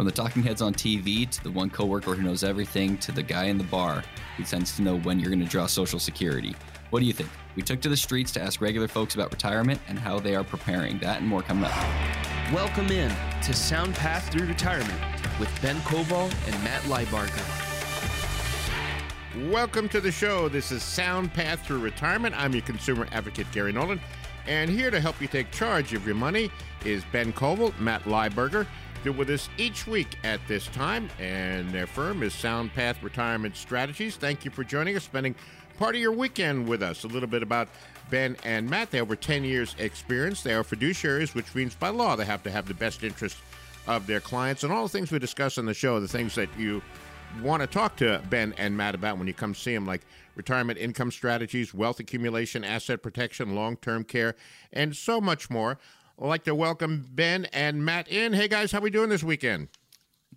From the talking heads on TV to the one coworker who knows everything to the guy in the bar who tends to know when you're going to draw Social Security. What do you think? We took to the streets to ask regular folks about retirement and how they are preparing. That and more coming up. Welcome in to Sound Path Through Retirement with Ben Koval and Matt Lieberger. Welcome to the show. This is Sound Path Through Retirement. I'm your consumer advocate, Gary Nolan. And here to help you take charge of your money is Ben Koval, Matt Lieberger. They're with us each week at this time, and their firm is Sound Path Retirement Strategies. Thank you for joining us, spending part of your weekend with us. A little bit about Ben and Matt. They have over 10 years' experience. They are fiduciaries, which means by law they have to have the best interest of their clients. And all the things we discuss on the show, the things that you want to talk to Ben and Matt about when you come see them, like retirement income strategies, wealth accumulation, asset protection, long term care, and so much more. I'd like to welcome Ben and Matt in. Hey guys, how we doing this weekend?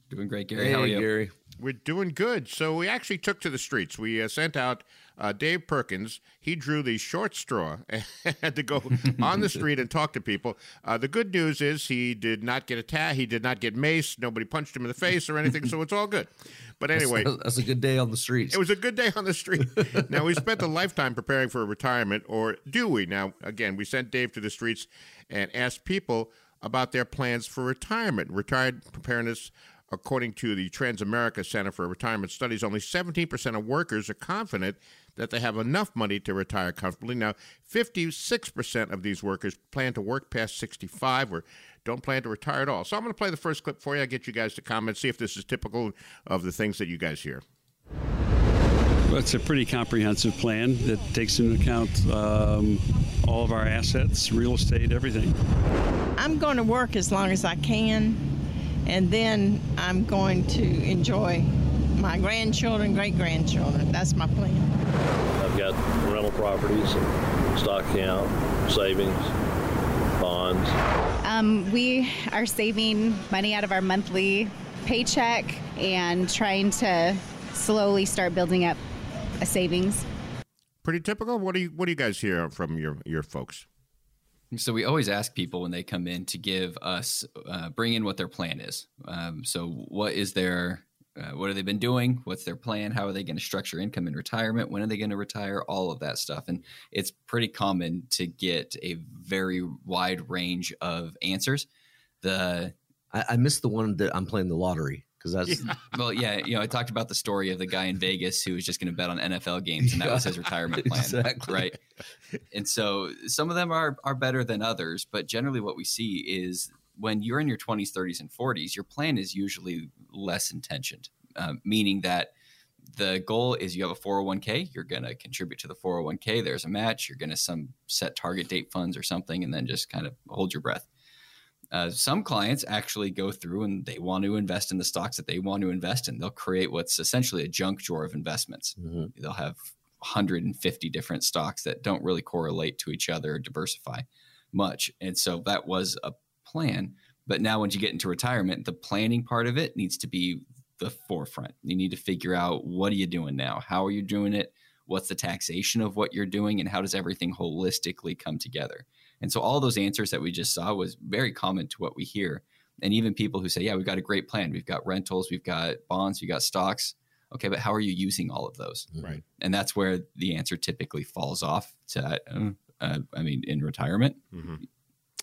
Doing great, Gary. Hey, how are you? Gary. We're doing good. So we actually took to the streets. We uh, sent out uh, Dave Perkins. He drew the short straw and had to go on the street and talk to people. Uh, the good news is he did not get a attacked. He did not get maced. Nobody punched him in the face or anything. so it's all good. But anyway, that's, that's, a good day on the streets. It was a good day on the street. now we spent a lifetime preparing for retirement, or do we? Now again, we sent Dave to the streets and asked people about their plans for retirement. Retired preparedness According to the Transamerica Center for Retirement Studies, only 17% of workers are confident that they have enough money to retire comfortably. Now, 56% of these workers plan to work past 65 or don't plan to retire at all. So I'm going to play the first clip for you. I'll get you guys to comment, see if this is typical of the things that you guys hear. Well, it's a pretty comprehensive plan that takes into account um, all of our assets, real estate, everything. I'm going to work as long as I can and then I'm going to enjoy my grandchildren, great grandchildren. That's my plan. I've got rental properties, stock account, savings, bonds. Um, we are saving money out of our monthly paycheck and trying to slowly start building up a savings. Pretty typical. What do you What do you guys hear from your your folks? So we always ask people when they come in to give us, uh, bring in what their plan is. Um, so what is their, uh, what have they been doing? What's their plan? How are they going to structure income in retirement? When are they going to retire? All of that stuff. And it's pretty common to get a very wide range of answers. The I, I missed the one that I'm playing the lottery because that's yeah. well, yeah. You know, I talked about the story of the guy in Vegas who was just going to bet on NFL games, and that was his retirement plan, exactly. right? And so some of them are are better than others, but generally, what we see is when you're in your 20s, 30s, and 40s, your plan is usually less intentioned, uh, meaning that the goal is you have a 401k you're going to contribute to the 401k there's a match you're going to some set target date funds or something and then just kind of hold your breath uh, some clients actually go through and they want to invest in the stocks that they want to invest in. They'll create what's essentially a junk drawer of investments. Mm-hmm. They'll have 150 different stocks that don't really correlate to each other or diversify much. And so that was a plan. But now, once you get into retirement, the planning part of it needs to be the forefront. You need to figure out what are you doing now? How are you doing it? What's the taxation of what you're doing? And how does everything holistically come together? And so all those answers that we just saw was very common to what we hear. And even people who say, yeah, we've got a great plan. We've got rentals, we've got bonds, we've got stocks. Okay, but how are you using all of those? Right. And that's where the answer typically falls off to, uh, uh, I mean, in retirement. Mm-hmm.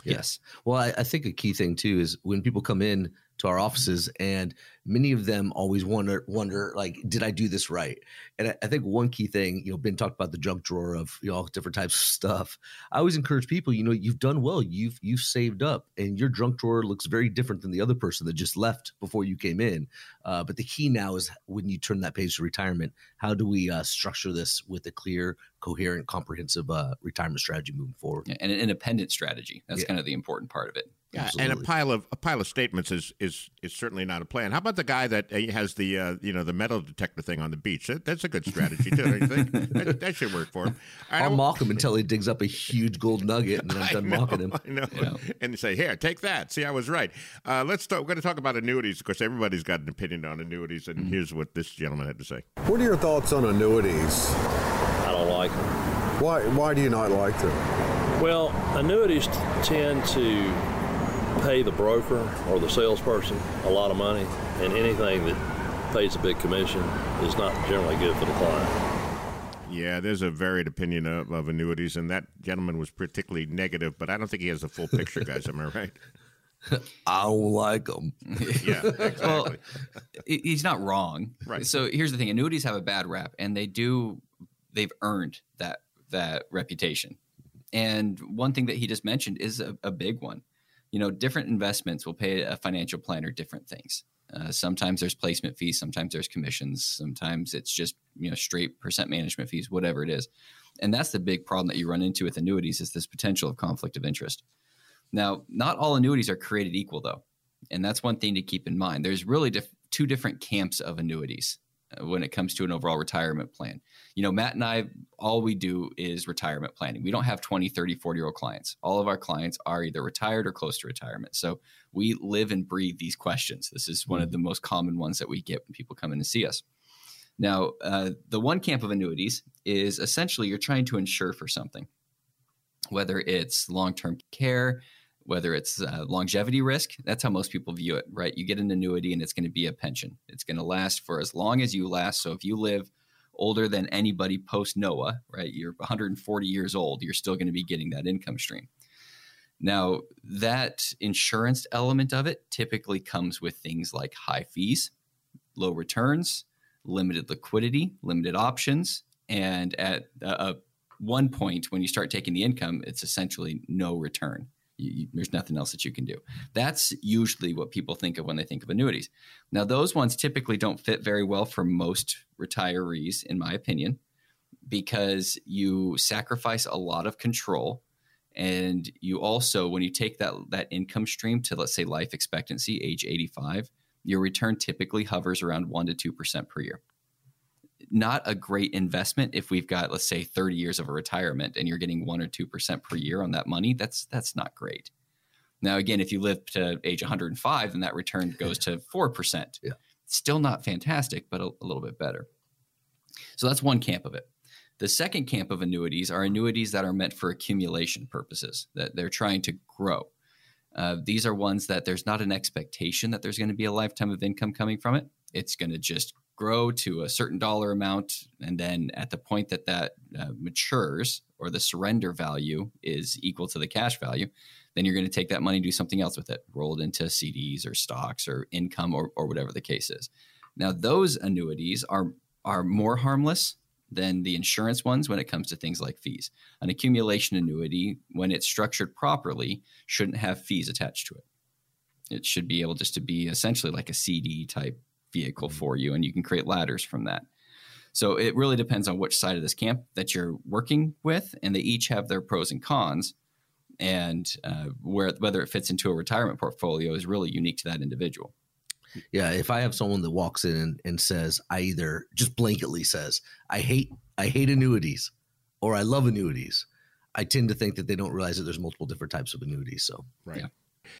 Yes. Well, I, I, think a key thing too is when people come in to our offices and many of them always wonder wonder like did i do this right? And I, I, think one key thing you know ben talked about the junk drawer of you know all different types of stuff. I always encourage people you know you've done well. You've you've saved up and your junk drawer looks very different than the other person that just left before you came in. Uh, but the key now is when you turn that page to retirement how do we uh, structure this with a clear coherent comprehensive uh, retirement strategy moving forward? And an independent strategy. That's yeah. kind of the important part of it yeah, and a pile of a pile of statements is is is certainly not a plan. How about the guy that uh, has the uh, you know the metal detector thing on the beach? That, that's a good strategy too. Don't you think that, that, should work for him? Right, I'll mock him until he digs up a huge gold nugget, and then I'm done know, mocking him. I know. Yeah. And say, "Here, take that." See, I was right. Uh, let's talk. We're going to talk about annuities. Of course, everybody's got an opinion on annuities, and mm-hmm. here's what this gentleman had to say. What are your thoughts on annuities? I don't like them. Why? Why do you not like them? Well, annuities tend to pay the broker or the salesperson a lot of money, and anything that pays a big commission is not generally good for the client. Yeah, there's a varied opinion of, of annuities, and that gentleman was particularly negative, but I don't think he has the full picture, guys. Am I right? I don't like them. yeah, exactly. Well, he's not wrong. Right. So here's the thing: annuities have a bad rap, and they do. They've earned that that reputation. And one thing that he just mentioned is a, a big one. You know, different investments will pay a financial planner different things. Uh, sometimes there's placement fees, sometimes there's commissions, sometimes it's just you know straight percent management fees, whatever it is. And that's the big problem that you run into with annuities is this potential of conflict of interest. Now, not all annuities are created equal, though, and that's one thing to keep in mind. There's really two different camps of annuities uh, when it comes to an overall retirement plan. You know, Matt and I, all we do is retirement planning. We don't have 20, 30, 40 year old clients. All of our clients are either retired or close to retirement. So we live and breathe these questions. This is one of the most common ones that we get when people come in to see us. Now, uh, the one camp of annuities is essentially you're trying to insure for something, whether it's long term care, whether it's uh, longevity risk. That's how most people view it, right? You get an annuity and it's going to be a pension. It's going to last for as long as you last. So if you live older than anybody post Noah, right? You're 140 years old, you're still going to be getting that income stream. Now, that insurance element of it typically comes with things like high fees, low returns, limited liquidity, limited options, and at uh, one point when you start taking the income, it's essentially no return. You, there's nothing else that you can do. That's usually what people think of when they think of annuities. Now, those ones typically don't fit very well for most retirees, in my opinion, because you sacrifice a lot of control and you also when you take that that income stream to let's say life expectancy age 85 your return typically hovers around 1 to 2% per year not a great investment if we've got let's say 30 years of a retirement and you're getting 1 or 2% per year on that money that's that's not great now again if you live to age 105 then that return goes to 4% Yeah. still not fantastic but a, a little bit better so that's one camp of it the second camp of annuities are annuities that are meant for accumulation purposes, that they're trying to grow. Uh, these are ones that there's not an expectation that there's going to be a lifetime of income coming from it. It's going to just grow to a certain dollar amount. And then at the point that that uh, matures or the surrender value is equal to the cash value, then you're going to take that money and do something else with it, roll it into CDs or stocks or income or, or whatever the case is. Now, those annuities are, are more harmless than the insurance ones when it comes to things like fees. An accumulation annuity, when it's structured properly, shouldn't have fees attached to it. It should be able just to be essentially like a CD type vehicle for you, and you can create ladders from that. So it really depends on which side of this camp that you're working with, and they each have their pros and cons. And uh, where whether it fits into a retirement portfolio is really unique to that individual. Yeah, if I have someone that walks in and, and says, I either just blanketly says, I hate I hate annuities or I love annuities, I tend to think that they don't realize that there's multiple different types of annuities. So Right. Yeah.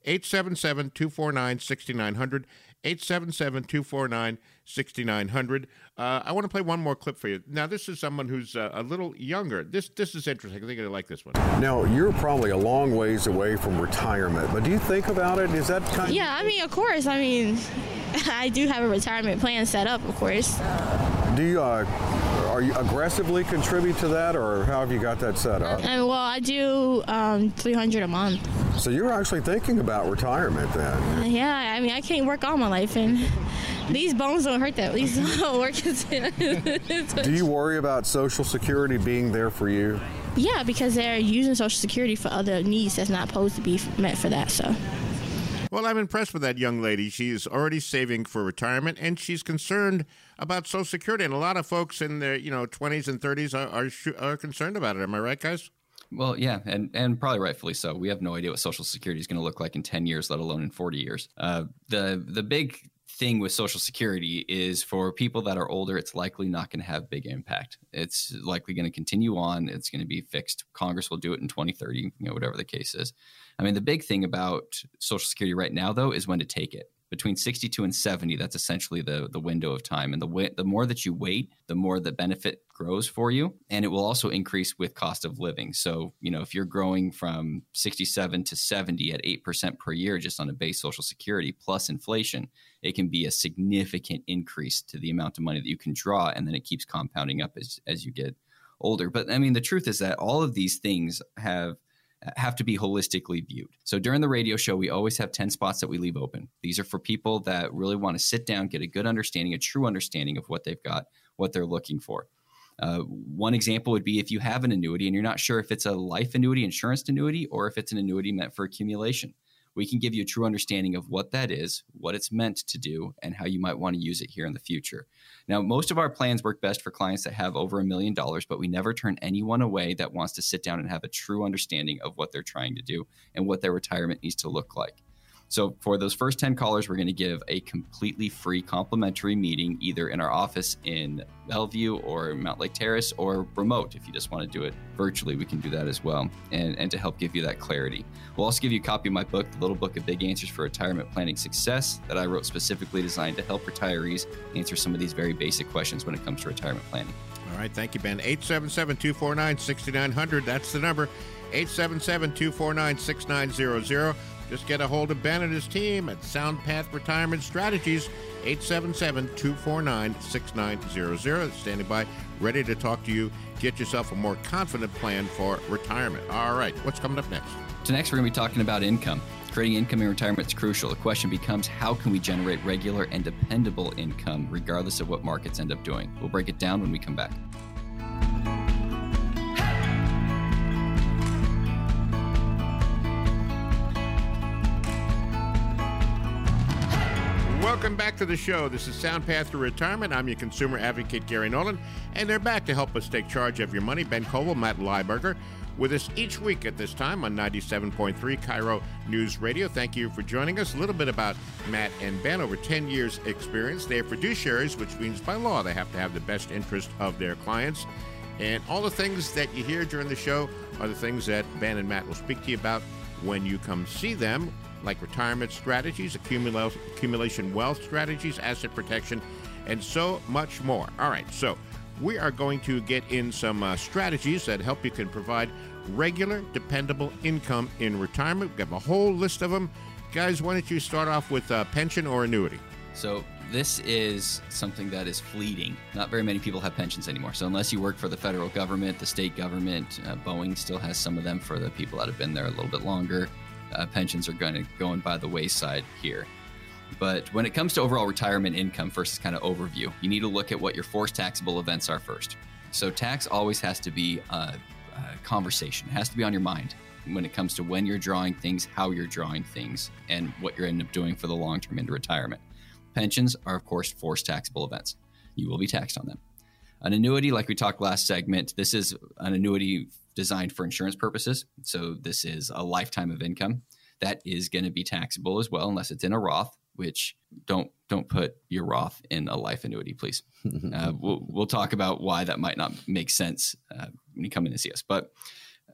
877 249 6900. 877 249 6900. Uh, I want to play one more clip for you. Now, this is someone who's uh, a little younger. This this is interesting. I think you'll like this one. Now, you're probably a long ways away from retirement, but do you think about it? Is that kind Yeah, I mean, of course. I mean, I do have a retirement plan set up, of course. do you uh, are you aggressively contribute to that, or how have you got that set up? And well, I do um, 300 a month. So you're actually thinking about retirement then? Yeah, I mean, I can't work all my life, and these bones don't hurt that. These don't work. Do you worry about Social Security being there for you? yeah, because they're using Social Security for other needs that's not supposed to be meant for that. So. Well, I'm impressed with that young lady. She's already saving for retirement, and she's concerned about Social Security. And a lot of folks in their you know 20s and 30s are are, are concerned about it. Am I right, guys? Well, yeah, and and probably rightfully so. We have no idea what Social Security is going to look like in ten years, let alone in forty years. Uh, the the big thing with Social Security is for people that are older, it's likely not going to have big impact. It's likely going to continue on. It's going to be fixed. Congress will do it in 2030, you know, whatever the case is. I mean, the big thing about Social Security right now, though, is when to take it. between 62 and 70 that's essentially the the window of time and the way, the more that you wait the more the benefit grows for you and it will also increase with cost of living so you know if you're growing from 67 to 70 at 8% per year just on a base social security plus inflation it can be a significant increase to the amount of money that you can draw and then it keeps compounding up as as you get older but i mean the truth is that all of these things have have to be holistically viewed. So during the radio show, we always have 10 spots that we leave open. These are for people that really want to sit down, get a good understanding, a true understanding of what they've got, what they're looking for. Uh, one example would be if you have an annuity and you're not sure if it's a life annuity, insurance annuity, or if it's an annuity meant for accumulation we can give you a true understanding of what that is, what it's meant to do, and how you might want to use it here in the future. Now, most of our plans work best for clients that have over a million dollars, but we never turn anyone away that wants to sit down and have a true understanding of what they're trying to do and what their retirement needs to look like. So for those first 10 callers, we're going to give a completely free complimentary meeting either in our office in Bellevue or Mountlake Terrace or remote. If you just want to do it virtually, we can do that as well. And, and to help give you that clarity. We'll also give you a copy of my book, The Little Book of Big Answers for Retirement Planning Success, that I wrote specifically designed to help retirees answer some of these very basic questions when it comes to retirement planning. All right. Thank you, Ben. 877 249 6900. That's the number. 877 249 6900. Just get a hold of Ben and his team at SoundPath Retirement Strategies, 877 249 6900. Standing by, ready to talk to you. Get yourself a more confident plan for retirement. All right, what's coming up next? So, next, we're going to be talking about income. Creating income in retirement is crucial. The question becomes how can we generate regular and dependable income regardless of what markets end up doing? We'll break it down when we come back. Welcome back to the show. This is Sound Path to Retirement. I'm your consumer advocate, Gary Nolan, and they're back to help us take charge of your money. Ben Koval, Matt Lieberger, with us each week at this time on 97.3 KIRO News Radio. Thank you for joining us. A little bit about Matt and Ben. Over 10 years' experience. They are fiduciaries, which means by law they have to have the best interest of their clients. And all the things that you hear during the show are the things that Ben and Matt will speak to you about when you come see them like retirement strategies, accumulation wealth strategies, asset protection, and so much more. All right, so we are going to get in some uh, strategies that help you can provide regular, dependable income in retirement. We have got a whole list of them. Guys, why don't you start off with uh, pension or annuity? So, this is something that is fleeting. Not very many people have pensions anymore. So, unless you work for the federal government, the state government, uh, Boeing still has some of them for the people that have been there a little bit longer uh, pensions are going to going by the wayside here. But when it comes to overall retirement income, first kind of overview, you need to look at what your forced taxable events are first. So tax always has to be a, a conversation. It has to be on your mind when it comes to when you're drawing things, how you're drawing things, and what you're end up doing for the long term into retirement. Pensions are, of course, forced taxable events. You will be taxed on them. An annuity, like we talked last segment, this is an annuity designed for insurance purposes. So this is a lifetime of income that is going to be taxable as well, unless it's in a Roth. Which don't don't put your Roth in a life annuity, please. uh, we'll we'll talk about why that might not make sense uh, when you come in to see us. But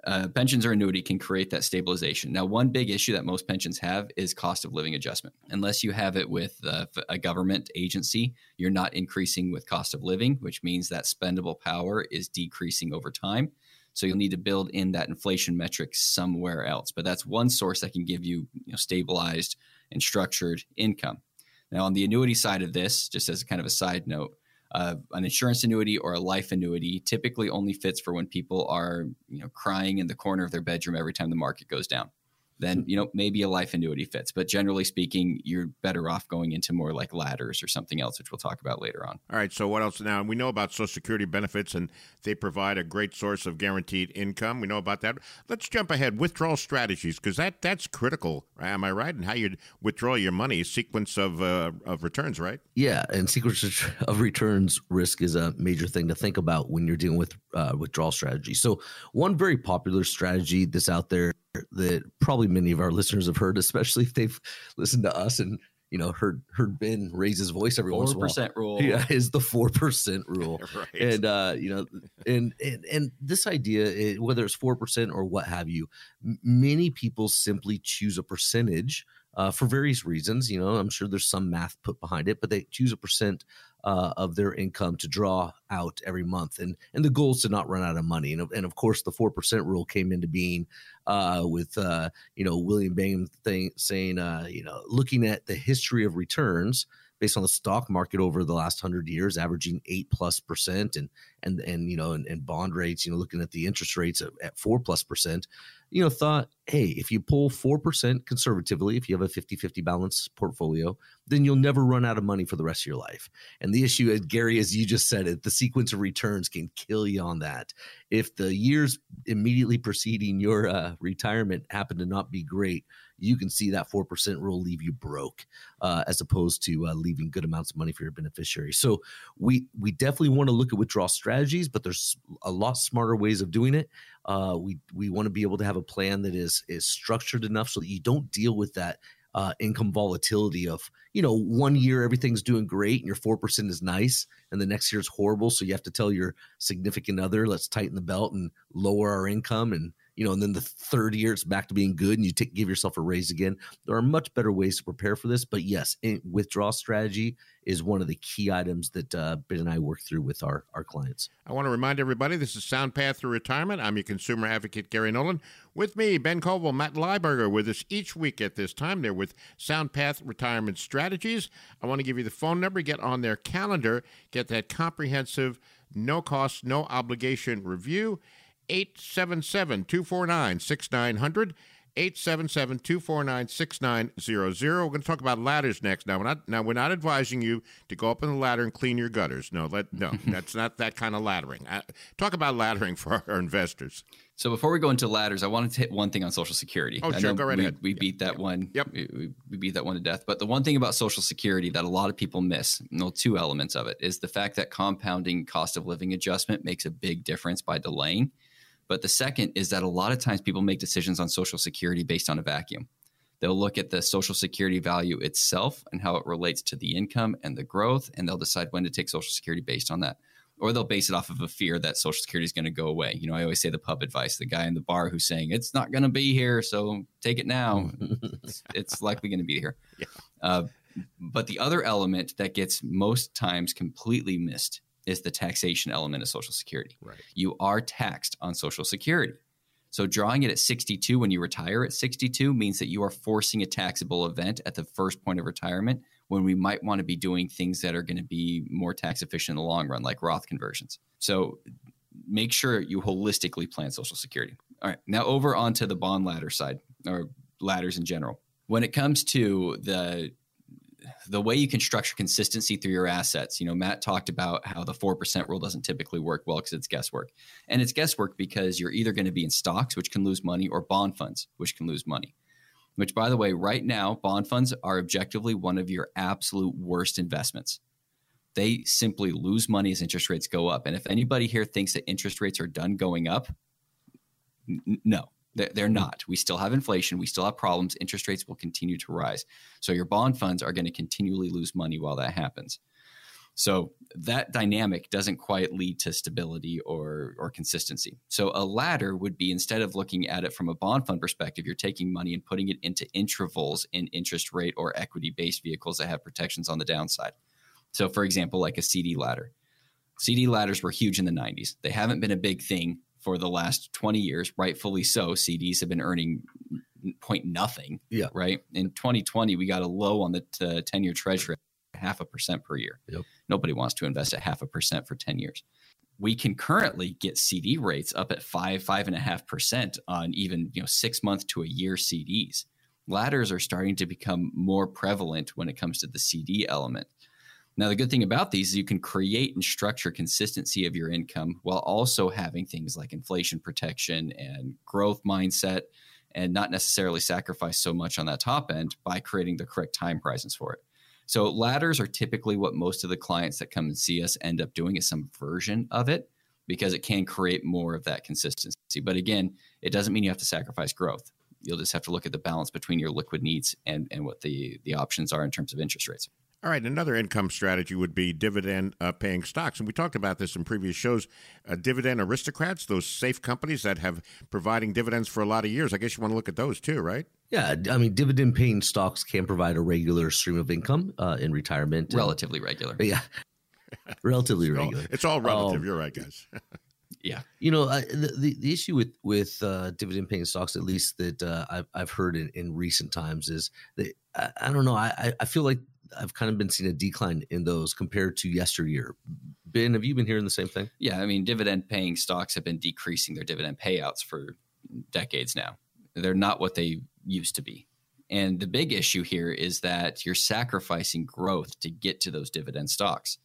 uh, pensions or annuity can create that stabilization. Now, one big issue that most pensions have is cost of living adjustment. Unless you have it with uh, a government agency, you're not increasing with cost of living, which means that spendable power is decreasing over time. So you'll need to build in that inflation metric somewhere else. But that's one source that can give you, you know, stabilized and structured income. Now, on the annuity side of this, just as a kind of a side note, uh, an insurance annuity or a life annuity typically only fits for when people are, you know, crying in the corner of their bedroom every time the market goes down then you know maybe a life annuity fits. But generally speaking you're better off going into more like ladders or something else which we'll talk about later on. All right so what else? Now we know about social security benefits and they provide a great source of guaranteed income. We know about that. Let's jump ahead. Withdrawal strategies because that that's critical. Am i right and how you withdraw your money? Sequence of uh, of returns right? Yeah and sequence of returns risk is a major thing to think about when you're dealing with uh, withdrawal strategy so one very popular strategy that's out there that probably many of our listeners have heard, especially if they've listened to us and you know heard heard Ben raise his voice every once in a while. Four percent rule, yeah, is the four percent rule, right. and uh, you know, and and and this idea, whether it's four percent or what have you, many people simply choose a percentage uh, for various reasons. You know, I'm sure there's some math put behind it, but they choose a percent uh, of their income to draw out every month, and and the goal is to not run out of money. And, and of course, the four percent rule came into being uh, with uh, you know William Bengen thing saying uh, you know looking at the history of returns based on the stock market over the last hundred years, averaging eight plus percent, and and and you know, and, and bond rates, you know, looking at the interest rates at, at four plus percent, you know, thought, hey, if you pull four percent conservatively, if you have a 50-50 balance portfolio, then you'll never run out of money for the rest of your life. And the issue, uh, Gary, as you just said it, the sequence of returns can kill you on that. If the years immediately preceding your uh, retirement happen to not be great, you can see that 4% rule leave you broke uh, as opposed to uh, leaving good amounts of money for your beneficiary. So we we definitely want to look at withdrawal strategies, but there's a lot smarter ways of doing it. Uh, we we want to be able to have a plan that is is structured enough so that you don't deal with that uh, income volatility of you know one year everything's doing great and your four percent is nice and the next year it's horrible so you have to tell your significant other let's tighten the belt and lower our income and you know, and then the third year it's back to being good and you take, give yourself a raise again. There are much better ways to prepare for this, but yes, withdrawal strategy is one of the key items that uh, Ben and I work through with our, our clients. I want to remind everybody this is Sound Path Through Retirement. I'm your consumer advocate, Gary Nolan. With me, Ben Koval, Matt Lieberger, with us each week at this time. They're with Sound Path Retirement Strategies. I want to give you the phone number, get on their calendar, get that comprehensive, no cost, no obligation review. 877 249 6900. 877 249 6900. We're going to talk about ladders next. Now we're, not, now, we're not advising you to go up on the ladder and clean your gutters. No, let, no that's not that kind of laddering. Uh, talk about laddering for our investors. So before we go into ladders, I wanted to hit one thing on Social Security. Oh, sure, go right we, ahead. We beat that yep. one. Yep. We, we, beat that one to death. But the one thing about Social Security that a lot of people miss, no, two elements of it, is the fact that compounding cost of living adjustment makes a big difference by delaying. But the second is that a lot of times people make decisions on Social Security based on a vacuum. They'll look at the Social Security value itself and how it relates to the income and the growth, and they'll decide when to take Social Security based on that. Or they'll base it off of a fear that Social Security is going to go away. You know, I always say the pub advice the guy in the bar who's saying, it's not going to be here, so take it now. it's, it's, likely going to be here. Yeah. Uh, but the other element that gets most times completely missed is the taxation element of Social Security. Right. You are taxed on Social Security. So drawing it at 62 when you retire at 62 means that you are forcing a taxable event at the first point of retirement when we might want to be doing things that are going to be more tax efficient in the long run, like Roth conversions. So make sure you holistically plan Social Security. All right, now over onto the bond ladder side or ladders in general. When it comes to the the way you can structure consistency through your assets. You know, Matt talked about how the 4% rule doesn't typically work well because it's guesswork. And it's guesswork because you're either going to be in stocks, which can lose money, or bond funds, which can lose money. Which, by the way, right now, bond funds are objectively one of your absolute worst investments. They simply lose money as interest rates go up. And if anybody here thinks that interest rates are done going up, n- no, they're not. We still have inflation. We still have problems. Interest rates will continue to rise. So your bond funds are going to continually lose money while that happens. So that dynamic doesn't quite lead to stability or or consistency. So a ladder would be instead of looking at it from a bond fund perspective, you're taking money and putting it into intervals in interest rate or equity based vehicles that have protections on the downside. So for example, like a CD ladder. CD ladders were huge in the 90s. They haven't been a big thing for the last 20 years, rightfully so. CDs have been earning point nothing. Yeah. Right. In 2020, we got a low on the 10 year treasury, half a percent per year. Yep. Nobody wants to invest at half a percent for 10 years. We can currently get CD rates up at five, five and a half percent on even you know six month to a year CDs. Ladders are starting to become more prevalent when it comes to the CD element. Now, the good thing about these is you can create and structure consistency of your income while also having things like inflation protection and growth mindset and not necessarily sacrifice so much on that top end by creating the correct time horizons for it. So, ladders are typically what most of the clients that come and see us end up doing is some version of it because it can create more of that consistency. But again, it doesn't mean you have to sacrifice growth. You'll just have to look at the balance between your liquid needs and, and what the, the options are in terms of interest rates. All right, another income strategy would be dividend uh, paying stocks. And we talked about this in previous shows. Uh, dividend aristocrats, those safe companies that have providing dividends for a lot of years. I guess you want to look at those too, right? Yeah, I mean, dividend paying stocks can provide a regular stream of income uh, in retirement. Relatively regular. Yeah, relatively it's regular. All, it's all relative. Um, You're right, guys. yeah, you know, uh, the, the, the issue with with uh, dividend paying stocks, at least that uh, I've I've heard in, in recent times, is that I, I don't know. I I feel like I've kind of been seeing a decline in those compared to yesteryear. Ben, have you been hearing the same thing? Yeah, I mean, dividend paying stocks have been decreasing their dividend payouts for decades now. They're not what they used to be. And the big issue here is that you're sacrificing growth to get to those dividend stocks.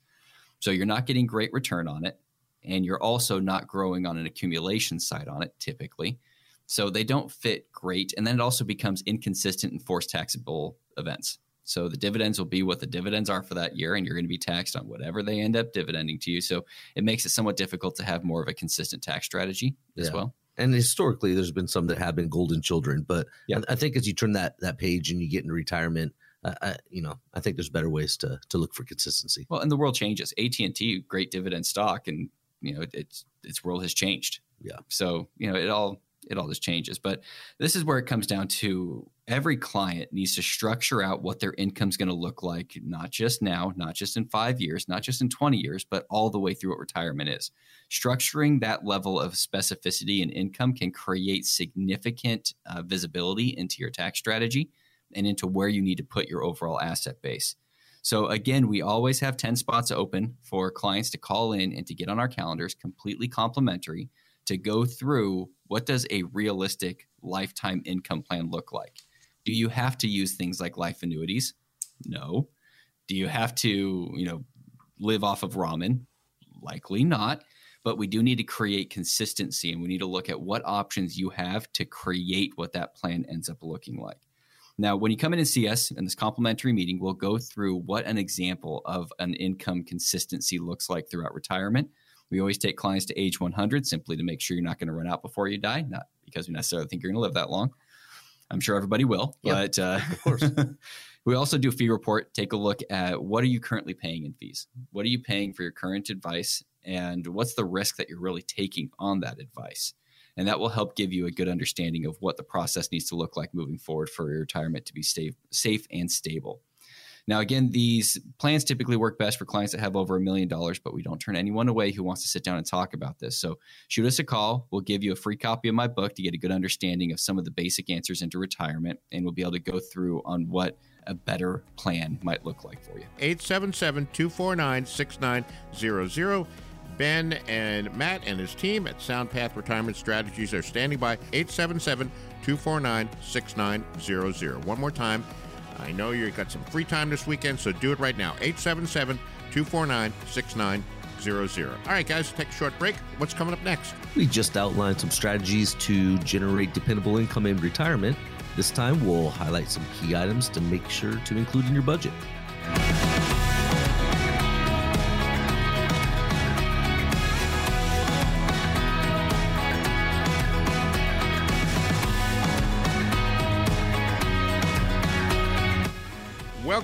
So you're not getting great return on it. And you're also not growing on an accumulation side on it typically. So they don't fit great. And then it also becomes inconsistent and forced taxable events. So the dividends will be what the dividends are for that year, and you're going to be taxed on whatever they end up dividending to you. So it makes it somewhat difficult to have more of a consistent tax strategy as Yeah. well. And historically, there's been some that have been golden children, but Yeah. I, I think as you turn that that page and you get into retirement, uh, I, you know, I think there's better ways to to look for consistency. Well, and the world changes. AT and T, great dividend stock, and you know it's its world has changed. Yeah. So you know it all it all just changes. But this is where it comes down to every client needs to structure out what their income is going to look like, not just now, not just in five years, not just in 20 years, but all the way through what retirement is. Structuring that level of specificity and income can create significant uh, visibility into your tax strategy and into where you need to put your overall asset base. So again, we always have 10 spots open for clients to call in and to get on our calendars, completely complimentary, to go through what does a realistic lifetime income plan look like? Do you have to use things like life annuities? No. Do you have to, you know, live off of ramen? Likely not. But we do need to create consistency and we need to look at what options you have to create what that plan ends up looking like. Now, when you come in and see us in this complimentary meeting, we'll go through what an example of an income consistency looks like throughout retirement. We always take clients to age 100 simply to make sure you're not going to run out before you die, not because we necessarily think you're going to live that long. I'm sure everybody will, Yep, but uh, of course. we also do a fee report. Take a look at what are you currently paying in fees? What are you paying for your current advice? And what's the risk that you're really taking on that advice? And that will help give you a good understanding of what the process needs to look like moving forward for your retirement to be safe, safe and stable. Now, again, these plans typically work best for clients that have over a million dollars, but we don't turn anyone away who wants to sit down and talk about this. So shoot us a call. We'll give you a free copy of my book to get a good understanding of some of the basic answers into retirement, and we'll be able to go through on what a better plan might look like for you. 877 249 6900. Ben and Matt and his team at SoundPath Retirement Strategies are standing by 877 249 6900. One more time. I know you've got some free time this weekend, so do it right now. 877 249 6900. All right, guys, take a short break. What's coming up next? We just outlined some strategies to generate dependable income in retirement. This time, we'll highlight some key items to make sure to include in your budget.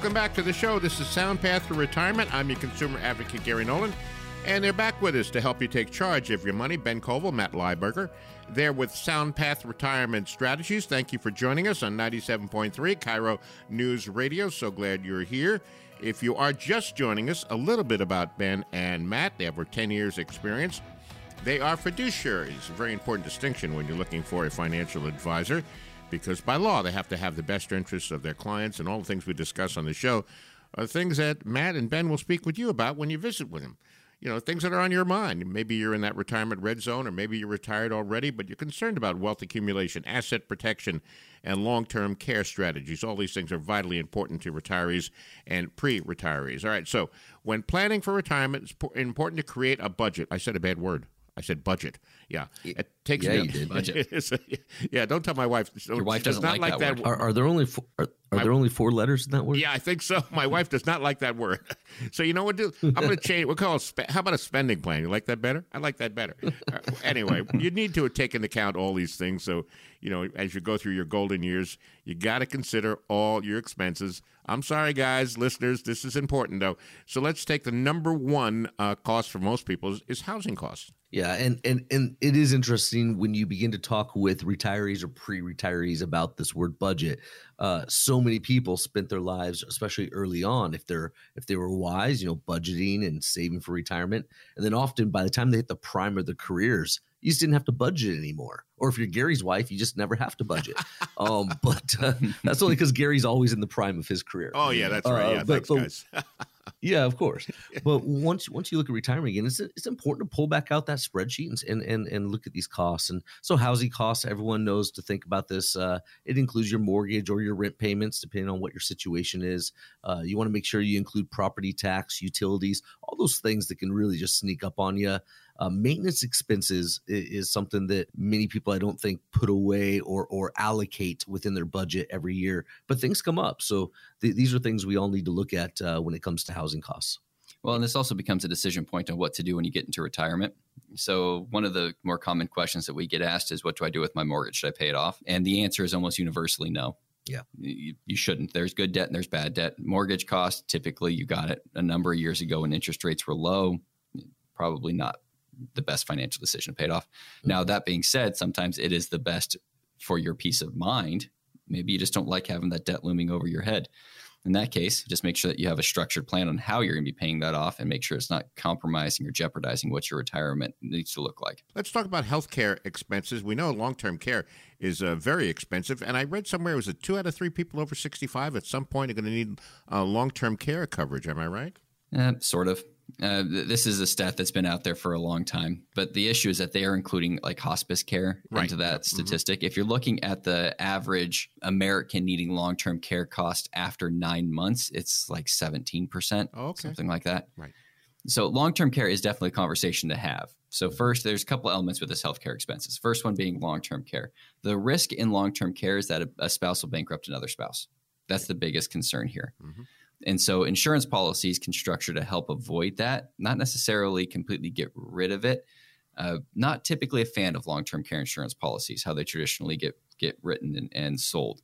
Welcome back to the show. This is Sound Path for Retirement. I'm your consumer advocate, Gary Nolan. And they're back with us to help you take charge of your money. Ben Koval, Matt Lieberger. They're with Sound Path Retirement Strategies. Thank you for joining us on 97.3 KIRO News Radio. So glad you're here. If you are just joining us, a little bit about Ben and Matt. They have over 10 years' experience. They are fiduciaries, a very important distinction when you're looking for a financial advisor, because by law they have to have the best interests of their clients, and all the things we discuss on the show are things that Matt and Ben will speak with you about when you visit with them. You know, things that are on your mind. Maybe you're in that retirement red zone, or maybe you're retired already, but you're concerned about wealth accumulation, asset protection, and long term care strategies. All these things are vitally important to retirees and pre retirees. All right, so when planning for retirement, it's important to create a budget. I said a bad word. I said budget. Yeah, it takes yeah, me you did. Budget. yeah, don't tell my wife. Your wife she does doesn't not like that that. word. Are, are there only four, are, Are My- there only four letters in that word? Yeah, I think so. My wife does not like that word. So you know what? Do I'm going to change. We'll call it. Spe- how about a spending plan? You like that better? I like that better. Uh, anyway, you need to take into account all these things. So you know, as you go through your golden years, you got to consider all your expenses. I'm sorry, guys, listeners. This is important though. So let's take the number one uh, cost for most people is, is housing costs. Yeah, and and and it is interesting when you begin to talk with retirees or pre-retirees about this word budget. Uh, so many people spent their lives, especially early on, if they're if they were wise, you know, budgeting and saving for retirement, and then often by the time they hit the prime of their careers, you just didn't have to budget anymore. Or if you're Gary's wife, you just never have to budget. um, but uh, that's only because Gary's always in the prime of his career. Oh yeah, that's right. Uh, Yeah, but- thanks, but- guys. Yeah, of course. But once once you look at retirement again, it's it's important to pull back out that spreadsheet and and and, and look at these costs. And so housing costs, everyone knows to think about this. Uh, it includes your mortgage or your rent payments, depending on what your situation is. Uh, you want to make sure you include property tax, utilities, all those things that can really just sneak up on you. Uh, maintenance expenses i- is something that many people I don't think put away or or allocate within their budget every year, but things come up. So th- these are things we all need to look at uh, when it comes to housing costs. Well, and this also becomes a decision point on what to do when you get into retirement. So, one of the more common questions that we get asked is, What do I do with my mortgage? Should I pay it off? And the answer is almost universally no. Yeah. You, you shouldn't. There's good debt and there's bad debt. Mortgage costs, typically, you got it a number of years ago when interest rates were low. Probably not the best financial decision paid off. Now, that being said, sometimes it is the best for your peace of mind. Maybe you just don't like having that debt looming over your head. In that case, just make sure that you have a structured plan on how you're going to be paying that off and make sure it's not compromising or jeopardizing what your retirement needs to look like. Let's talk about healthcare expenses. We know long-term care is uh, very expensive, and I read somewhere it was that two out of three people over 65 at some point are going to need uh, long-term care coverage. Am I right? Uh, sort of. Uh, th- this is a stat that's been out there for a long time, but the issue is that they are including like hospice care Right. into that Yep. Mhm. statistic. If you're looking at the average American needing long-term care cost after nine months, it's like 17%, Oh, okay. something like that. Right. So long-term care is definitely a conversation to have. So first, there's a couple elements with this healthcare expenses. First one being long-term care. The risk in long-term care is that a, a spouse will bankrupt another spouse. That's the biggest concern here. Mhm. And so insurance policies can structure to help avoid that, not necessarily completely get rid of it. Uh, not typically a fan of long-term care insurance policies, how they traditionally get get written and, and sold.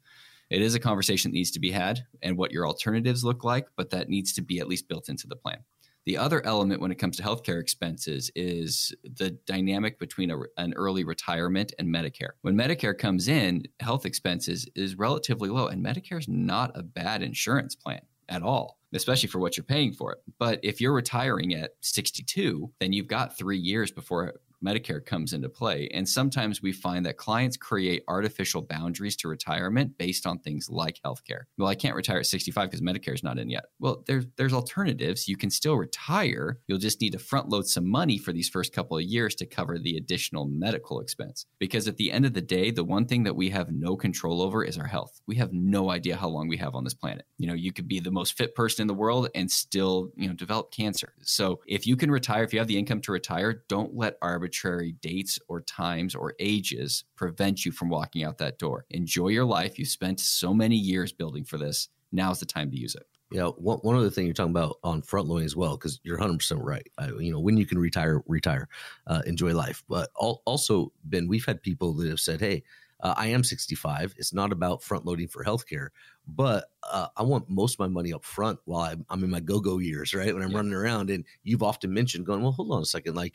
It is a conversation that needs to be had and what your alternatives look like, but that needs to be at least built into the plan. The other element when it comes to healthcare expenses is the dynamic between a, an early retirement and Medicare. When Medicare comes in, health expenses is relatively low, and Medicare is not a bad insurance plan at all, especially for what you're paying for it. But if you're retiring at 62, then you've got three years before Medicare comes into play. And sometimes we find that clients create artificial boundaries to retirement based on things like healthcare. Well, I can't retire at 65 because Medicare is not in yet. Well, there's there's alternatives. You can still retire. You'll just need to front load some money for these first couple of years to cover the additional medical expense. Because at the end of the day, the one thing that we have no control over is our health. We have no idea how long we have on this planet. You know, you could be the most fit person in the world and still, you know, develop cancer. So if you can retire, if you have the income to retire, don't let arbitrary dates or times or ages prevent you from walking out that door. Enjoy your life. You spent so many years building for this. Now's the time to use it. Yeah, one, one other thing you're talking about on front loading as well, because you're 100 percent right. I, you know, when you can retire, retire, uh, enjoy life. But al- also, Ben, we've had people that have said, "Hey, uh, I am 65. It's not about front loading for healthcare, but uh, I want most of my money up front while I'm, I'm in my go-go years, right? When I'm Yeah. running around." And you've often mentioned, going, "Well, hold on a second, like."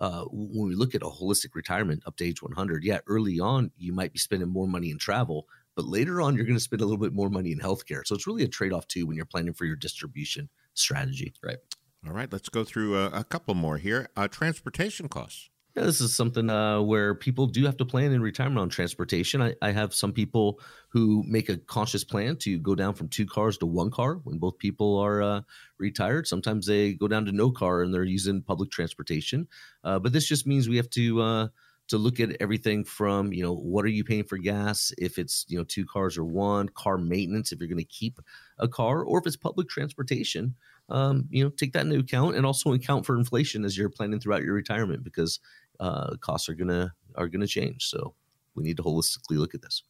Uh, when we look at a holistic retirement up to age 100, yeah, early on you might be spending more money in travel, but later on you're going to spend a little bit more money in healthcare. So it's really a trade-off too when you're planning for your distribution strategy. Right. All right, let's go through a, a couple more here. Uh, transportation costs. Yeah, this is something uh, where people do have to plan in retirement on transportation. I, I have some people who make a conscious plan to go down from two cars to one car when both people are uh, retired. Sometimes they go down to no car and they're using public transportation. Uh, but this just means we have to uh, to look at everything from you know what are you paying for gas if it's you know two cars or one car maintenance if you're going to keep a car or if it's public transportation um, you know take that into account and also account for inflation as you're planning throughout your retirement because uh, costs are gonna are gonna change. So we need to holistically look at this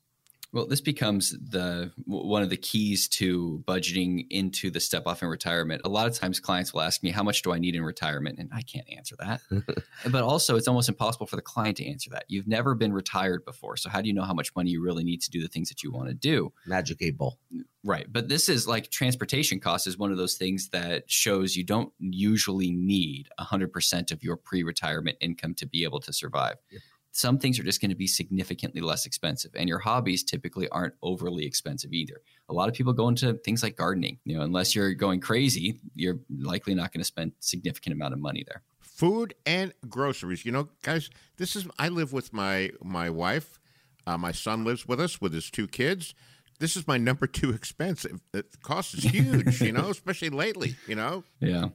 Well, this becomes the one of the keys to budgeting into the step off in retirement. A lot of times clients will ask me, how much do I need in retirement? And I can't answer that. but also it's almost impossible for the client to answer that. You've never been retired before. So how do you know how much money you really need to do the things that you want to do? Magic eight ball. Right. But this is like transportation costs is one of those things that shows you don't usually need 100% of your pre-retirement income to be able to survive. Yeah some things are just going to be significantly less expensive and your hobbies typically aren't overly expensive either. A lot of people go into things like gardening you know unless you're going crazy you're likely not going to spend significant amount of money there. Food and groceries you know guys this is i live with my my wife uh, my son lives with us with his two kids this is my number two expense. The cost is huge, you know, especially lately, you know. Yeah.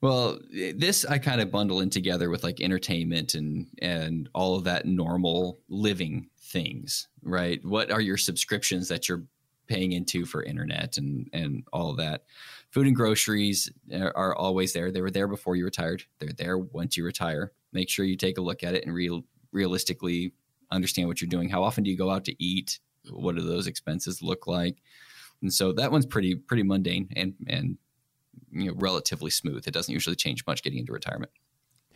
Well, this I kind of bundle in together with like entertainment and and all of that normal living things, right? What are your subscriptions that you're paying into for internet and and all of that? Food and groceries are, are always there. They were there before you retired. They're there once you retire. Make sure you take a look at it and real realistically understand what you're doing. How often do you go out to eat? What do those expenses look like and so that one's pretty pretty mundane and and you know relatively smooth it doesn't usually change much getting into retirement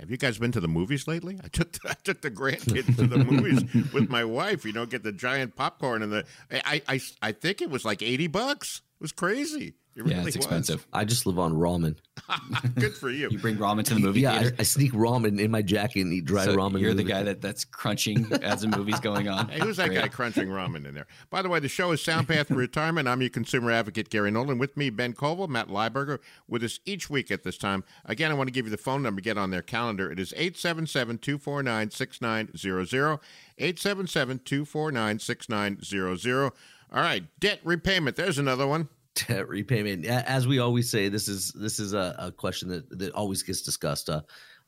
have you guys been to the movies lately? I took the, I took the grandkids to the movies with my wife. You know, get the giant popcorn and the I I I think it was like eighty bucks. It was crazy. It yeah, it's expensive. I just live on ramen. Good for you. you bring ramen to the movie yeah, theater. I, I, sneak ramen in my jacket and eat dry so ramen. You're the guy that, that's crunching as the movie's going on. Hey, who's that Great. guy crunching ramen in there? By the way, the show is Sound Path for Retirement. I'm your consumer advocate, Gary Nolan. With me, Ben Koval, Matt Lieberger, with us each week at this time. Again, I want to give you the phone number. Get on their calendar. It is 877 249 6900. 877 249 6900. All right, debt repayment. There's another one debt repayment. As we always say this is this is a, a question that that always gets discussed uh,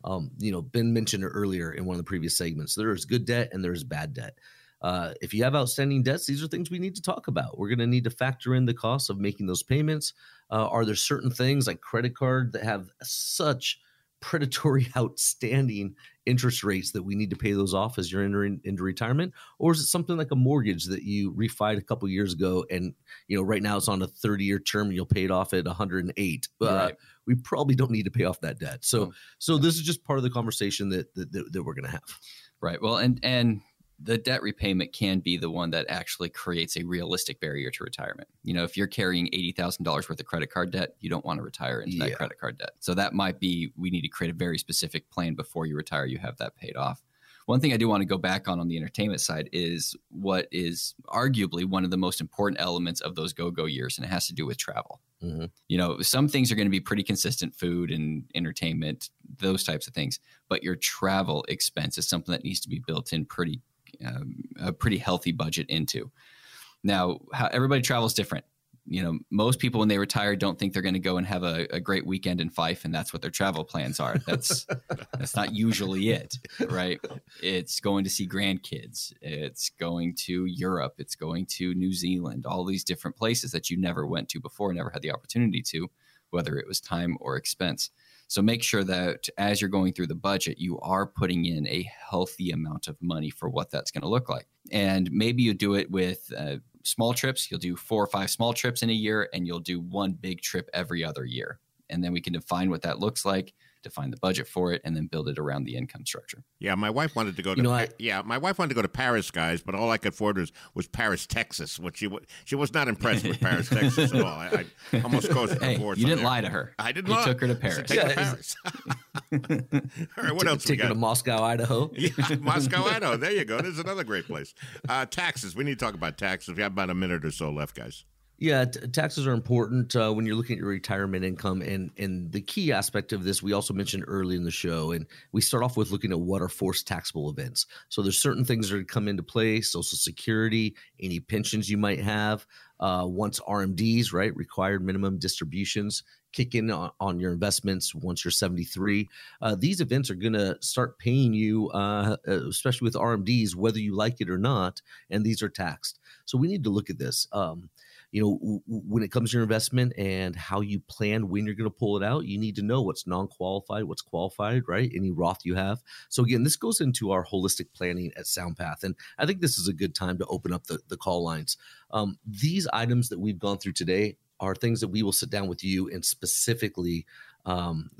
um, you know ben mentioned earlier in one of the previous segments. There is good debt and there's bad debt. Uh, if you have outstanding debts these are things we need to talk about. We're going to need to factor in the cost of making those payments. Uh, are there certain things like credit card that have such predatory outstanding interest rates that we need to pay those off as you're entering into retirement? Or is it something like a mortgage that you refied a couple years ago and you know right now it's on a 30 year term and you'll pay it off at 108 uh, right. we probably don't need to pay off that debt. So so this is just part of the conversation that that, that we're going to have. Right. Well and and the debt repayment can be the one that actually creates a realistic barrier to retirement. You know, if you're carrying $80,000 worth of credit card debt, you don't want to retire into yeah. that credit card debt. So that might be we need to create a very specific plan before you retire, you have that paid off. One thing I do want to go back on on the entertainment side is what is arguably one of the most important elements of those go go years, and it has to do with travel. Mm-hmm. You know, some things are going to be pretty consistent food and entertainment, those types of things, but your travel expense is something that needs to be built in pretty um, a pretty healthy budget into. Now, how, everybody travels different. You know, most people when they retire don't think they're going to go and have a, a, great weekend in Fife, and that's what their travel plans are. That's that's not usually it, right? It's going to see grandkids. It's going to Europe. It's going to New Zealand. All these different places that you never went to before, never had the opportunity to, whether it was time or expense. So make sure that as you're going through the budget, you are putting in a healthy amount of money for what that's going to look like. And maybe you do it with uh, small trips. You'll do four or five small trips in a year, and you'll do one big trip every other year. And then we can define what that looks like define the budget for it, and then build it around the income structure. Yeah, my wife wanted to go to. You know, I, yeah, my wife wanted to go to Paris, guys, but all I could afford was, was Paris, Texas. Which she she was not impressed with Paris, Texas at all. I, I almost caused hey, You didn't there. lie to her. I didn't. You lie. took her to Paris. Yeah, to Paris. all right, what else? Take her to Moscow, Idaho. yeah, Moscow, Idaho. There you go. There's another great place. Uh, taxes. We need to talk about taxes. We have about a minute or so left, guys. Yeah, t- taxes are important uh, when you're looking at your retirement income, and and the key aspect of this we also mentioned early in the show, and we start off with looking at what are forced taxable events. So there's certain things that come into play: Social Security, any pensions you might have. Uh, once RMDs, right, required minimum distributions, kick in on, on your investments once you're 73. Uh, these events are going to start paying you, uh, uh especially with RMDs, whether you like it or not, and these are taxed. So we need to look at this. Um, you know, w- when it comes to your investment and how you plan when you're going to pull it out, you need to know what's non-qualified, what's qualified, right? Any Roth you have. So again, this goes into our holistic planning at SoundPath, and I think this is a good time to open up the, the call lines. Um, these items that we've gone through today are things that we will sit down with you and specifically um,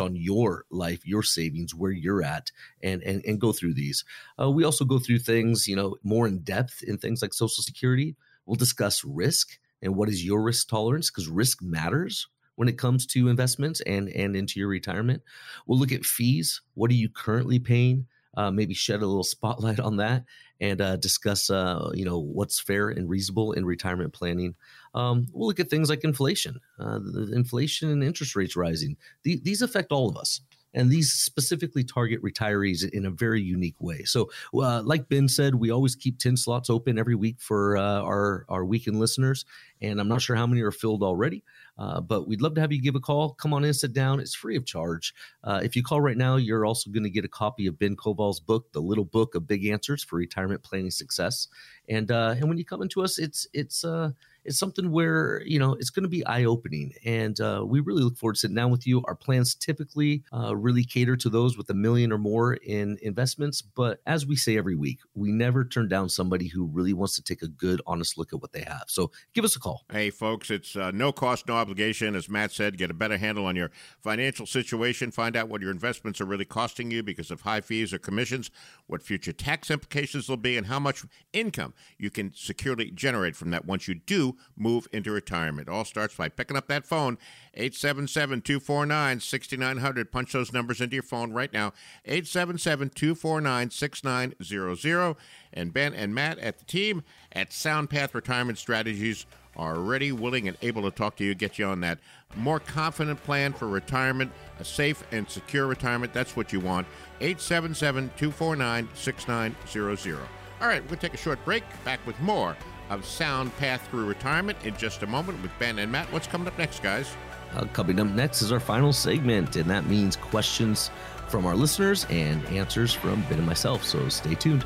on your life, your savings, where you're at, and and, and go through these. Uh, we also go through things, you know, more in depth in things like Social Security. We'll discuss risk and what is your risk tolerance because risk matters when it comes to investments and and into your retirement. We'll look at fees. What are you currently paying? Uh, maybe shed a little spotlight on that and uh, discuss, uh, you know, what's fair and reasonable in retirement planning. Um, we'll look at things like inflation, uh, inflation and interest rates rising. The, these affect all of us. And these specifically target retirees in a very unique way. So, uh, like Ben said, we always keep 10 slots open every week for uh, our, our weekend listeners. And I'm not sure how many are filled already, uh, but we'd love to have you give a call. Come on in, sit down. It's free of charge. Uh, if you call right now, you're also going to get a copy of Ben Koval's book, The Little Book of Big Answers for Retirement Planning Success. And uh, and when you come into us, it's it's uh, it's something where you know it's going to be eye opening, and uh, we really look forward to sitting down with you. Our plans typically uh, really cater to those with a million or more in investments, but as we say every week, we never turn down somebody who really wants to take a good, honest look at what they have. So give us a call. Hey, folks, it's uh, no cost, no obligation. As Matt said, get a better handle on your financial situation. Find out what your investments are really costing you because of high fees or commissions, what future tax implications will be, and how much income you can securely generate from that once you do move into retirement. All starts by picking up that phone, 877 249 6900. Punch those numbers into your phone right now, 877 249 6900. And Ben and Matt at the team at SoundPath Retirement Strategies are ready, willing, and able to talk to you, get you on that more confident plan for retirement, a safe and secure retirement. That's what you want. 877 249 6900. All right, we're going to take a short break. Back with more of Sound Path Through Retirement in just a moment with Ben and Matt. What's coming up next, guys? Uh, coming up next is our final segment, and that means questions from our listeners and answers from Ben and myself. So stay tuned.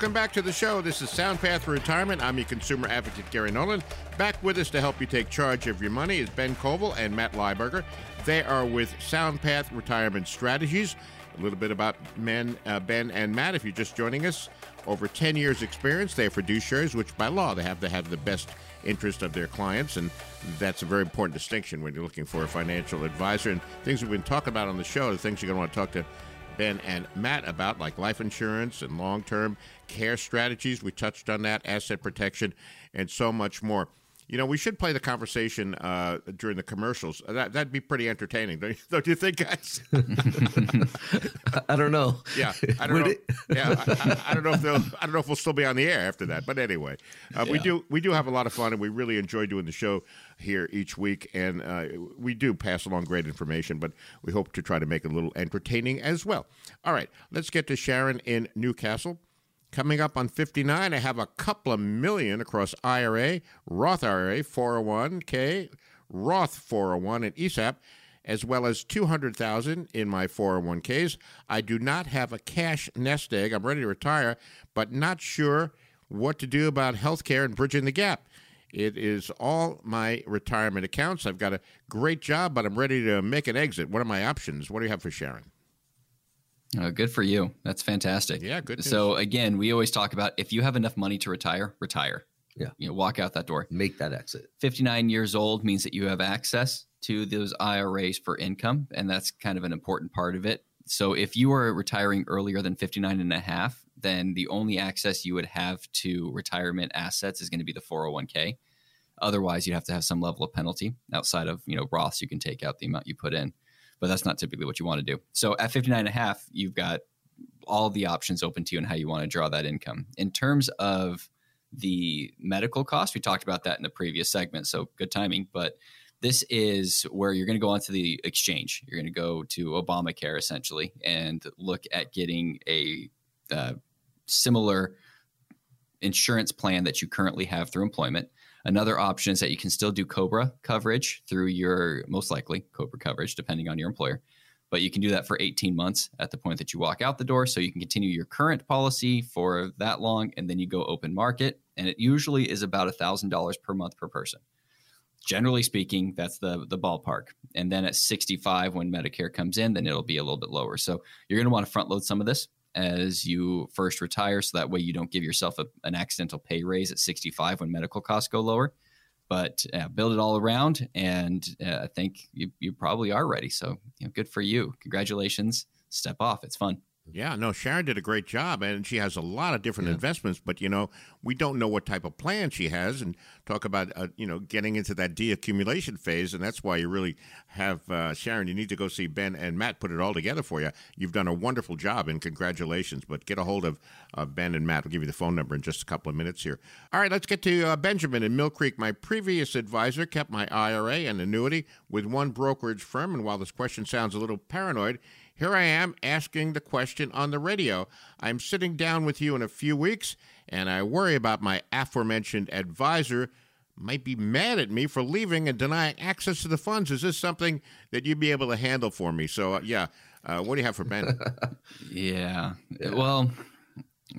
Welcome back to the show. This is Sound Path for Retirement. I'm your consumer advocate, Gary Nolan. Back with us to help you take charge of your money is Ben Koval and Matt Lieberger. They are with SoundPath Retirement Strategies. A little bit about men, uh, Ben and Matt, if you're just joining us. Over 10 years' experience, they are fiduciaries, which by law they have to have the best interest of their clients, and that's a very important distinction when you're looking for a financial advisor. And things we've been talking about on the show, the things you're going to want to talk to Ben and Matt about, like life insurance and long term care strategies. We touched on that, asset protection, and so much more. You know, we should play the conversation uh, during the commercials. That, that'd be pretty entertaining, don't you, don't you think, guys? I don't know. Yeah, I don't know. Yeah, I, I, I, don't know if they'll. I don't know if we'll still be on the air after that. But anyway, uh, yeah. we do we do have a lot of fun, and we really enjoy doing the show here each week. And uh, we do pass along great information, but we hope to try to make it a little entertaining as well. All right, let's get to Sharon in Newcastle. Coming up on 59, I have a couple of million across IRA, Roth IRA, 401k, Roth 401, and ESAP, as well as 200,000 in my 401ks. I do not have a cash nest egg. I'm ready to retire, but not sure what to do about health care and bridging the gap. It is all my retirement accounts. I've got a great job, but I'm ready to make an exit. What are my options? What do you have for Sharon? Oh, good for you. That's fantastic. Yeah, good. News. So again, we always talk about if you have enough money to retire, retire. Yeah. You know, walk out that door. Make that exit. 59 years old means that you have access to those IRAs for income, and that's kind of an important part of it. So if you are retiring earlier than 59 and a half, then the only access you would have to retirement assets is going to be the 401k. Otherwise, you'd have to have some level of penalty outside of, you know, Roths you can take out the amount you put in but that's not typically what you want to do. So at 59 and a half, you've got all the options open to you and how you want to draw that income. In terms of the medical cost, we talked about that in the previous segment, so good timing, but this is where you're going to go onto the exchange. You're going to go to Obamacare essentially and look at getting a uh, similar insurance plan that you currently have through employment Another option is that you can still do COBRA coverage through your, most likely COBRA coverage, depending on your employer. but you can do that for 18 months at the point that you walk out the door. So you can continue your current policy for that long, and then you go open market. And it usually is about $1,000 per month per person. Generally speaking, that's the, the ballpark. And then at 65, when Medicare comes in, then it'll be a little bit lower. So you're going to want to front load some of this as you first retire. So that way you don't give yourself a, an accidental pay raise at 65 when medical costs go lower but uh, build it all around. And uh, I think you, you probably are ready. So you know, good for you. Congratulations. Step off. It's fun. Yeah, no, Sharon did a great job, and she has a lot of different yeah. investments. But you know, we don't know what type of plan she has, and talk about uh, you know getting into that deaccumulation phase, and that's why you really have uh, Sharon. You need to go see Ben and Matt put it all together for you. You've done a wonderful job, and congratulations. But get a hold of uh, Ben and Matt. We'll give you the phone number in just a couple of minutes here. All right, let's get to uh, Benjamin in Mill Creek. My previous advisor kept my IRA and annuity with one brokerage firm, and while this question sounds a little paranoid here I am asking the question on the radio. I'm sitting down with you in a few weeks, and I worry about my aforementioned advisor might be mad at me for leaving and denying access to the funds. Is this something that you'd be able to handle for me? So, uh, yeah, uh, what do you have for Ben? yeah. yeah. Well,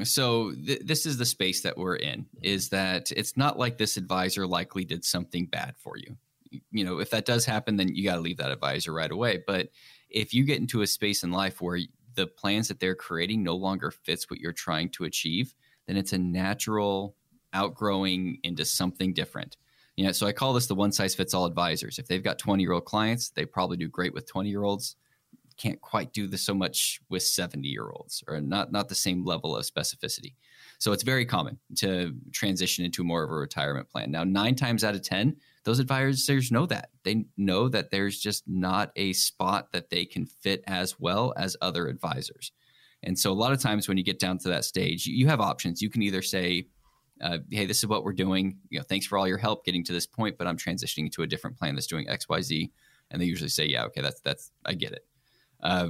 so th- this is the space that we're in is that it's not like this advisor likely did something bad for you you know if that does happen then you got to leave that advisor right away but if you get into a space in life where the plans that they're creating no longer fits what you're trying to achieve, then it's a natural outgrowing into something different. You know, so I call this the one size fits all advisors. If they've got 20 year old clients, they probably do great with 20 year olds. Can't quite do this so much with 70 year olds or not not the same level of specificity. So it's very common to transition into more of a retirement plan. Now, nine times out of 10, those advisors know that. They know that there's just not a spot that they can fit as well as other advisors. And so a lot of times when you get down to that stage, you have options. You can either say, uh, hey, this is what we're doing. You know, thanks for all your help getting to this point, but I'm transitioning to a different plan that's doing X, Y, Z. And they usually say, yeah, okay, that's that's I get it. Uh,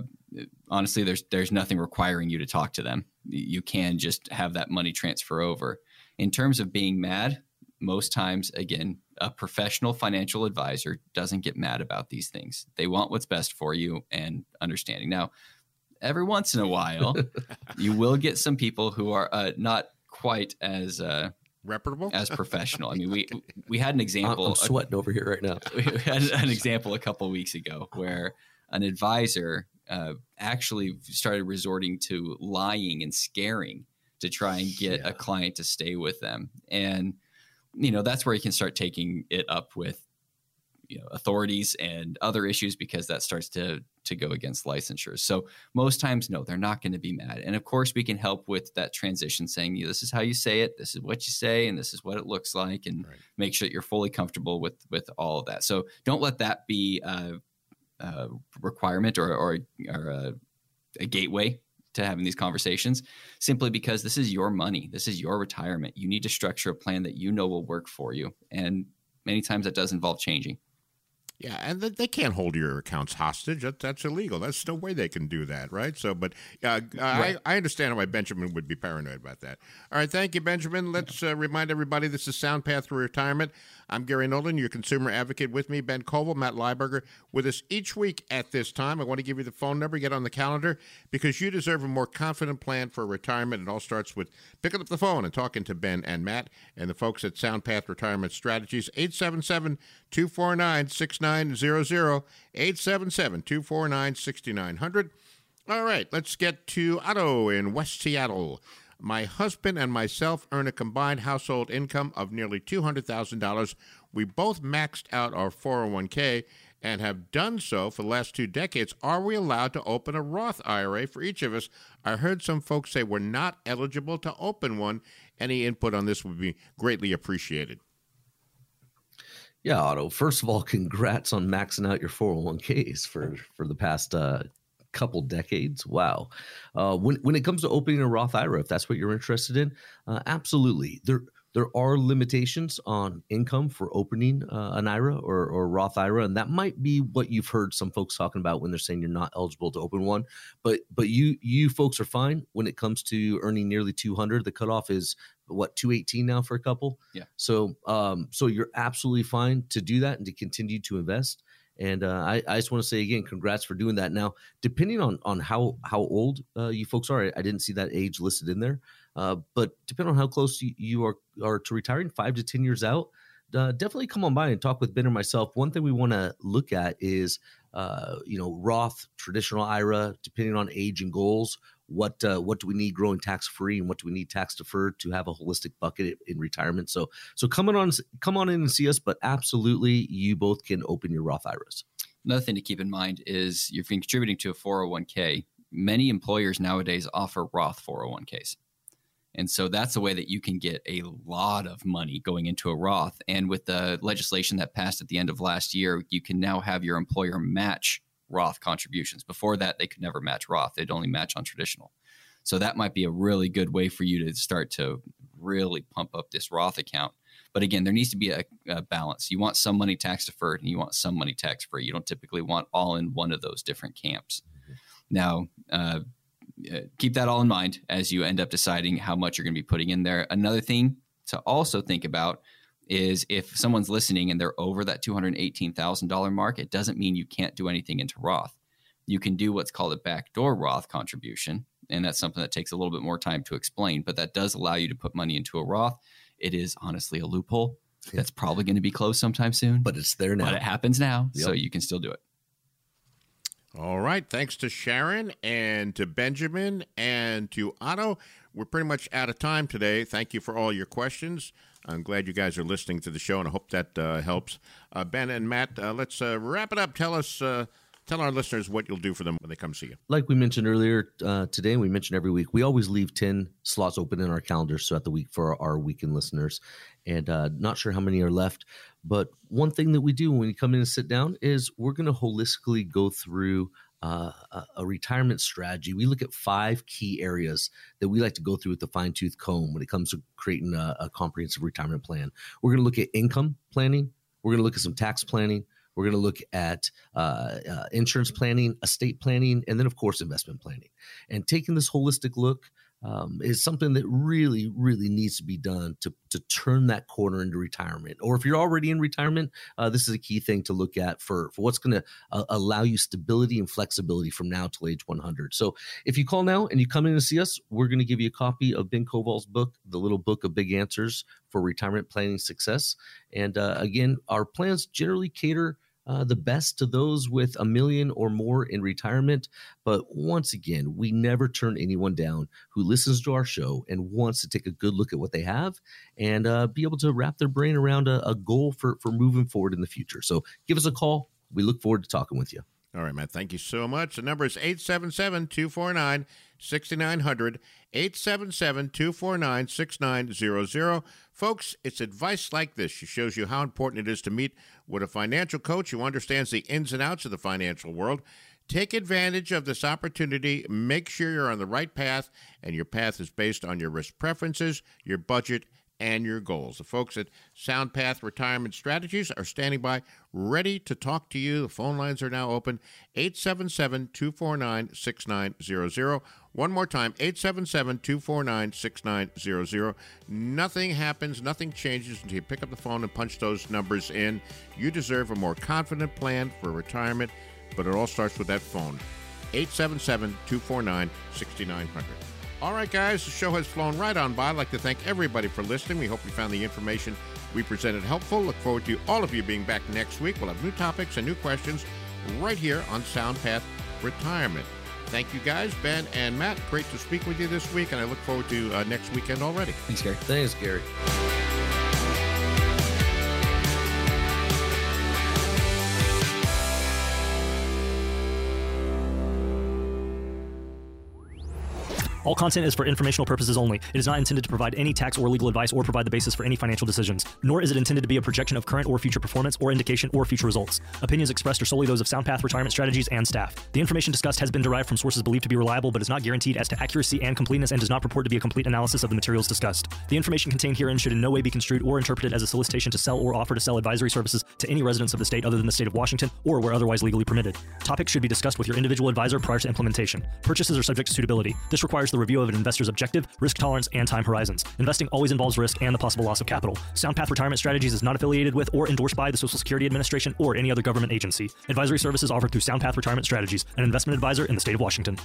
honestly, there's there's nothing requiring you to talk to them. You can just have that money transfer over. In terms of being mad, most times, again, a professional financial advisor doesn't get mad about these things. They want what's best for you and understanding. Now, every once in a while, you will get some people who are uh, not quite as uh, reputable as professional. I mean, we we had an example. I'm sweating over here right now. We had an example a couple weeks ago where an advisor uh, actually started resorting to lying and scaring to try and get yeah. a client to stay with them, and you know that's where you can start taking it up with you know authorities and other issues because that starts to to go against licensure so most times no they're not going to be mad. And of course we can help with that transition saying this is how you say it this is what you say and this is what it looks like and right. make sure that you're fully comfortable with with all of that. So don't let that be a, a requirement or or, or a, a gateway to having these conversations simply because this is your money. This is your retirement. You need to structure a plan that you know will work for you. And many times that does involve changing. Yeah, and they can't hold your accounts hostage. That, that's illegal. That's no way they can do that, right? So, but uh, right. I, I understand why Benjamin would be paranoid about that. All right, thank you, Benjamin. Let's uh, remind everybody this is Sound Path for Retirement. I'm Gary Nolan, your consumer advocate. With me, Ben Koval, Matt Lieberger, with us each week at this time. I want to give you the phone number, get on the calendar, because you deserve a more confident plan for retirement. It all starts with picking up the phone and talking to Ben and Matt and the folks at Sound Path Retirement Strategies. 877 249 6900. 877 249 6900. All right, let's get to Otto in West Seattle. My husband and myself earn a combined household income of nearly $200,000. We both maxed out our 401k and have done so for the last two decades. Are we allowed to open a Roth IRA for each of us? I heard some folks say we're not eligible to open one. Any input on this would be greatly appreciated. Yeah, Otto. First of all, congrats on maxing out your 401ks for for the past uh, couple decades. Wow. Uh, when when it comes to opening a Roth IRA, if that's what you're interested in, uh, absolutely. There there are limitations on income for opening uh, an IRA or, or Roth IRA, and that might be what you've heard some folks talking about when they're saying you're not eligible to open one. But but you you folks are fine when it comes to earning nearly 200. The cutoff is what 218 now for a couple. Yeah. So um so you're absolutely fine to do that and to continue to invest And uh, I, I just want to say again, congrats for doing that. Now, depending on on how how old uh, you folks are, I, I, didn't see that age listed in there, uh, but depending on how close you, you, are are to retiring, five to ten years out, uh, definitely come on by and talk with Ben or myself. One thing we want to look at is, uh, you know, Roth, traditional IRA, depending on age and goals. What uh, what do we need growing tax free, and what do we need tax deferred to have a holistic bucket in retirement? So so come on come on in and see us. But absolutely, you both can open your Roth IRAs. Another thing to keep in mind is been contributing to a 401k. Many employers nowadays offer Roth 401ks. And so that's a way that you can get a lot of money going into a Roth. And with the legislation that passed at the end of last year, you can now have your employer match Roth contributions. Before that, they could never match Roth, they'd only match on traditional. So that might be a really good way for you to start to really pump up this Roth account. But again, there needs to be a, a balance. You want some money tax deferred and you want some money tax free. You don't typically want all in one of those different camps. Mm-hmm. Now, uh, uh, keep that all in mind as you end up deciding how much you're going to be putting in there. Another thing to also think about is if someone's listening and they're over that $218,000 mark, it doesn't mean you can't do anything into Roth. You can do what's called a backdoor Roth contribution. And that's something that takes a little bit more time to explain, but that does allow you to put money into a Roth. It is honestly a loophole that's probably going to be closed sometime soon. But it's there now. But it happens now. Yep. So you can still do it. All right. Thanks to Sharon and to Benjamin and to Otto. We're pretty much out of time today. Thank you for all your questions. I'm glad you guys are listening to the show, and I hope that uh, helps. Uh, ben and Matt, uh, let's uh, wrap it up. Tell us, uh, tell our listeners what you'll do for them when they come see you. Like we mentioned earlier uh, today, and we mentioned every week, we always leave 10 slots open in our calendars throughout the week for our weekend listeners. And not sure how many are left, but one thing that we do when we come in and sit down is we're going to holistically go through uh, a, retirement strategy. We look at five key areas that we like to go through with the fine tooth comb when it comes to creating a, a comprehensive retirement plan. We're going to look at income planning. We're going to look at some tax planning. We're going to look at uh, uh, insurance planning, estate planning, and then, of course, investment planning. And taking this holistic look, um, is something that really, really needs to be done to, to turn that corner into retirement. Or if you're already in retirement, uh, this is a key thing to look at for, for what's going to uh, allow you stability and flexibility from now till age 100. So if you call now and you come in to see us, we're going to give you a copy of Ben Koval's book, The Little Book of Big Answers for Retirement Planning Success. And uh, again, our plans generally cater uh, the best to those with a million or more in retirement. But once again, we never turn anyone down who listens to our show and wants to take a good look at what they have and uh, be able to wrap their brain around a, a goal for, for moving forward in the future. So give us a call. We look forward to talking with you. All right, Matt. Thank you so much. The number is 877 249 6900. 877 249 6900. Folks, it's advice like this. She shows you how important it is to meet with a financial coach who understands the ins and outs of the financial world. Take advantage of this opportunity. Make sure you're on the right path, and your path is based on your risk preferences, your budget, and your goals. The folks at SoundPath Retirement Strategies are standing by ready to talk to you. The phone lines are now open 877 249 6900. One more time 877 249 6900. Nothing happens, nothing changes until you pick up the phone and punch those numbers in. You deserve a more confident plan for retirement, but it all starts with that phone 877 249 6900. All right, guys, the show has flown right on by. I'd like to thank everybody for listening. We hope you found the information we presented helpful. Look forward to all of you being back next week. We'll have new topics and new questions right here on SoundPath Retirement. Thank you, guys, Ben and Matt. Great to speak with you this week, and I look forward to uh, next weekend already. Thanks, Gary. Thanks, Gary. All content is for informational purposes only. It is not intended to provide any tax or legal advice or provide the basis for any financial decisions. Nor is it intended to be a projection of current or future performance or indication or future results. Opinions expressed are solely those of SoundPath Retirement Strategies and staff. The information discussed has been derived from sources believed to be reliable but is not guaranteed as to accuracy and completeness and does not purport to be a complete analysis of the materials discussed. The information contained herein should in no way be construed or interpreted as a solicitation to sell or offer to sell advisory services to any residents of the state other than the state of Washington or where otherwise legally permitted. Topics should be discussed with your individual advisor prior to implementation. Purchases are subject to suitability. This requires the review of an investor's objective, risk tolerance, and time horizons. Investing always involves risk and the possible loss of capital. SoundPath Retirement Strategies is not affiliated with or endorsed by the Social Security Administration or any other government agency. Advisory services offered through SoundPath Retirement Strategies, an investment advisor in the state of Washington.